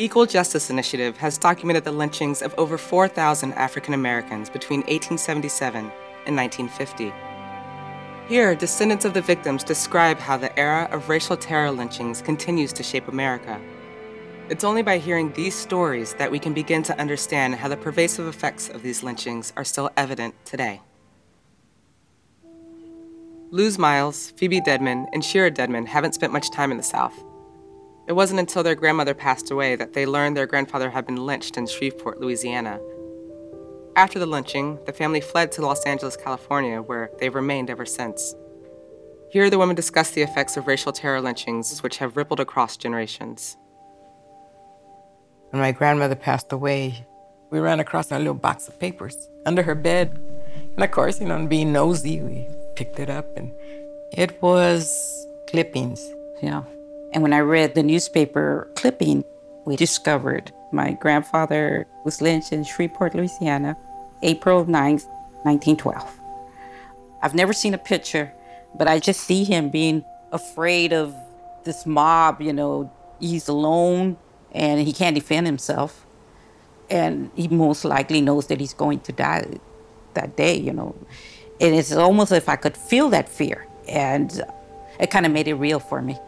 Equal Justice Initiative has documented the lynchings of over 4,000 African Americans between 1877 and 1950. Here, descendants of the victims describe how the era of racial terror lynchings continues to shape America. It's only by hearing these stories that we can begin to understand how the pervasive effects of these lynchings are still evident today. Luz Myles, Phoebe Dedman, and Shirah Dedman haven't spent much time in the South. It wasn't until their grandmother passed away that they learned their grandfather had been lynched in Shreveport, Louisiana. After the lynching, the family fled to Los Angeles, California, where they've remained ever since. Here, the women discuss the effects of racial terror lynchings, which have rippled across generations. When my grandmother passed away, we ran across a little box of papers under her bed. And of course, you know, being nosy, we picked it up and it was clippings. Yeah. And when I read the newspaper clipping, we discovered my grandfather was lynched in Shreveport, Louisiana, April 9th, 1912. I've never seen a picture, but I just see him being afraid of this mob, you know, he's alone and he can't defend himself. And he most likely knows that he's going to die that day, you know. And it's almost as if I could feel that fear. And it kind of made it real for me.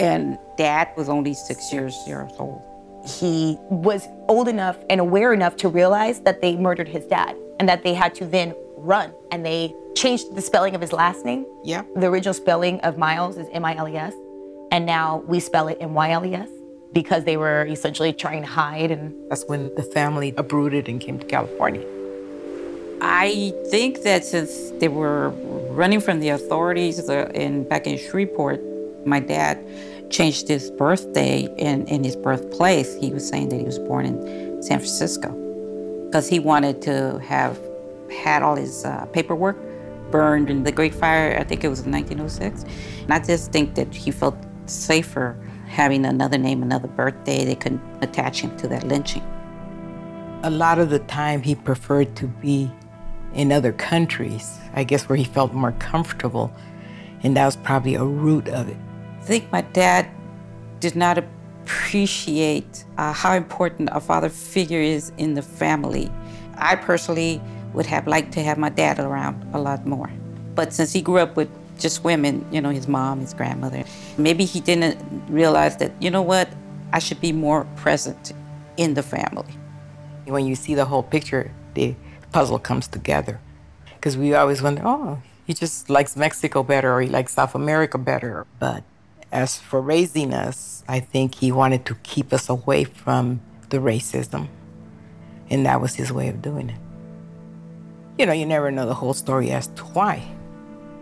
And dad was only six years, years old. He was old enough and aware enough to realize that they murdered his dad and that they had to then run. And they changed the spelling of his last name. Yeah. The original spelling of Miles is M I L E S. And now we spell it M Y L E S because they were essentially trying to hide. And that's when the family uprooted and came to California. I think that since they were running from the authorities uh, in back in Shreveport, my dad changed his birthday in, in his birthplace. He was saying that he was born in San Francisco because he wanted to have had all his uh, paperwork burned in the Great Fire. I think it was in 1906. And I just think that he felt safer having another name, another birthday. They couldn't attach him to that lynching. A lot of the time, he preferred to be in other countries, I guess where he felt more comfortable. And that was probably a root of it. I think my dad did not appreciate uh, how important a father figure is in the family. I personally would have liked to have my dad around a lot more. But since he grew up with just women, you know, his mom, his grandmother, maybe he didn't realize that, you know what, I should be more present in the family. When you see the whole picture, the puzzle comes together. Because we always wonder, oh, he just likes Mexico better or he likes South America better. But as for raising us, I think he wanted to keep us away from the racism. And that was his way of doing it. You know, you never know the whole story as to why.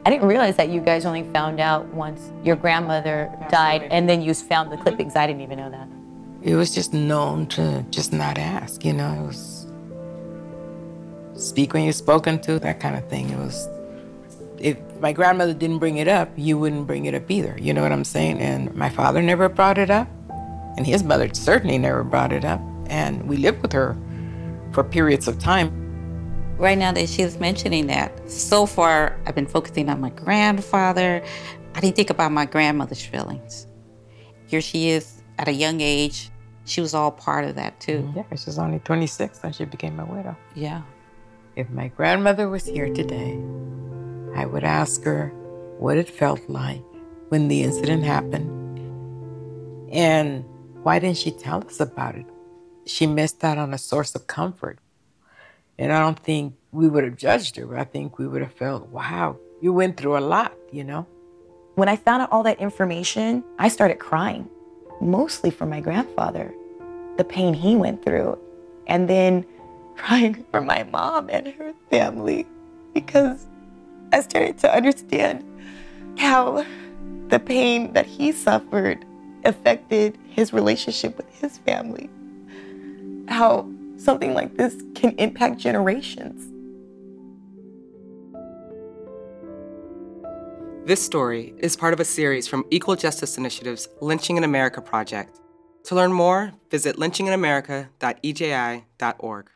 I didn't realize that you guys only found out once your grandmother died and then you found the clippings. Mm-hmm. I didn't even know that. It was just known to just not ask, you know, it was speak when you're spoken to, that kind of thing. It was, if my grandmother didn't bring it up, you wouldn't bring it up either. You know what I'm saying? And my father never brought it up, and his mother certainly never brought it up. And we lived with her for periods of time. Right now that she's mentioning that, so far I've been focusing on my grandfather. I didn't think about my grandmother's feelings. Here she is at a young age. She was all part of that too. Yeah, she was only 26 when she became a widow. Yeah. If my grandmother was here today, I would ask her what it felt like when the incident happened and why didn't she tell us about it? She missed out on a source of comfort. And I don't think we would have judged her, I think we would have felt, wow, you went through a lot, you know? When I found out all that information, I started crying, mostly for my grandfather, the pain he went through. And then crying for my mom and her family because I started to understand how the pain that he suffered affected his relationship with his family. How something like this can impact generations. This story is part of a series from Equal Justice Initiative's Lynching in America project. To learn more, visit lynchinginamerica.eji.org.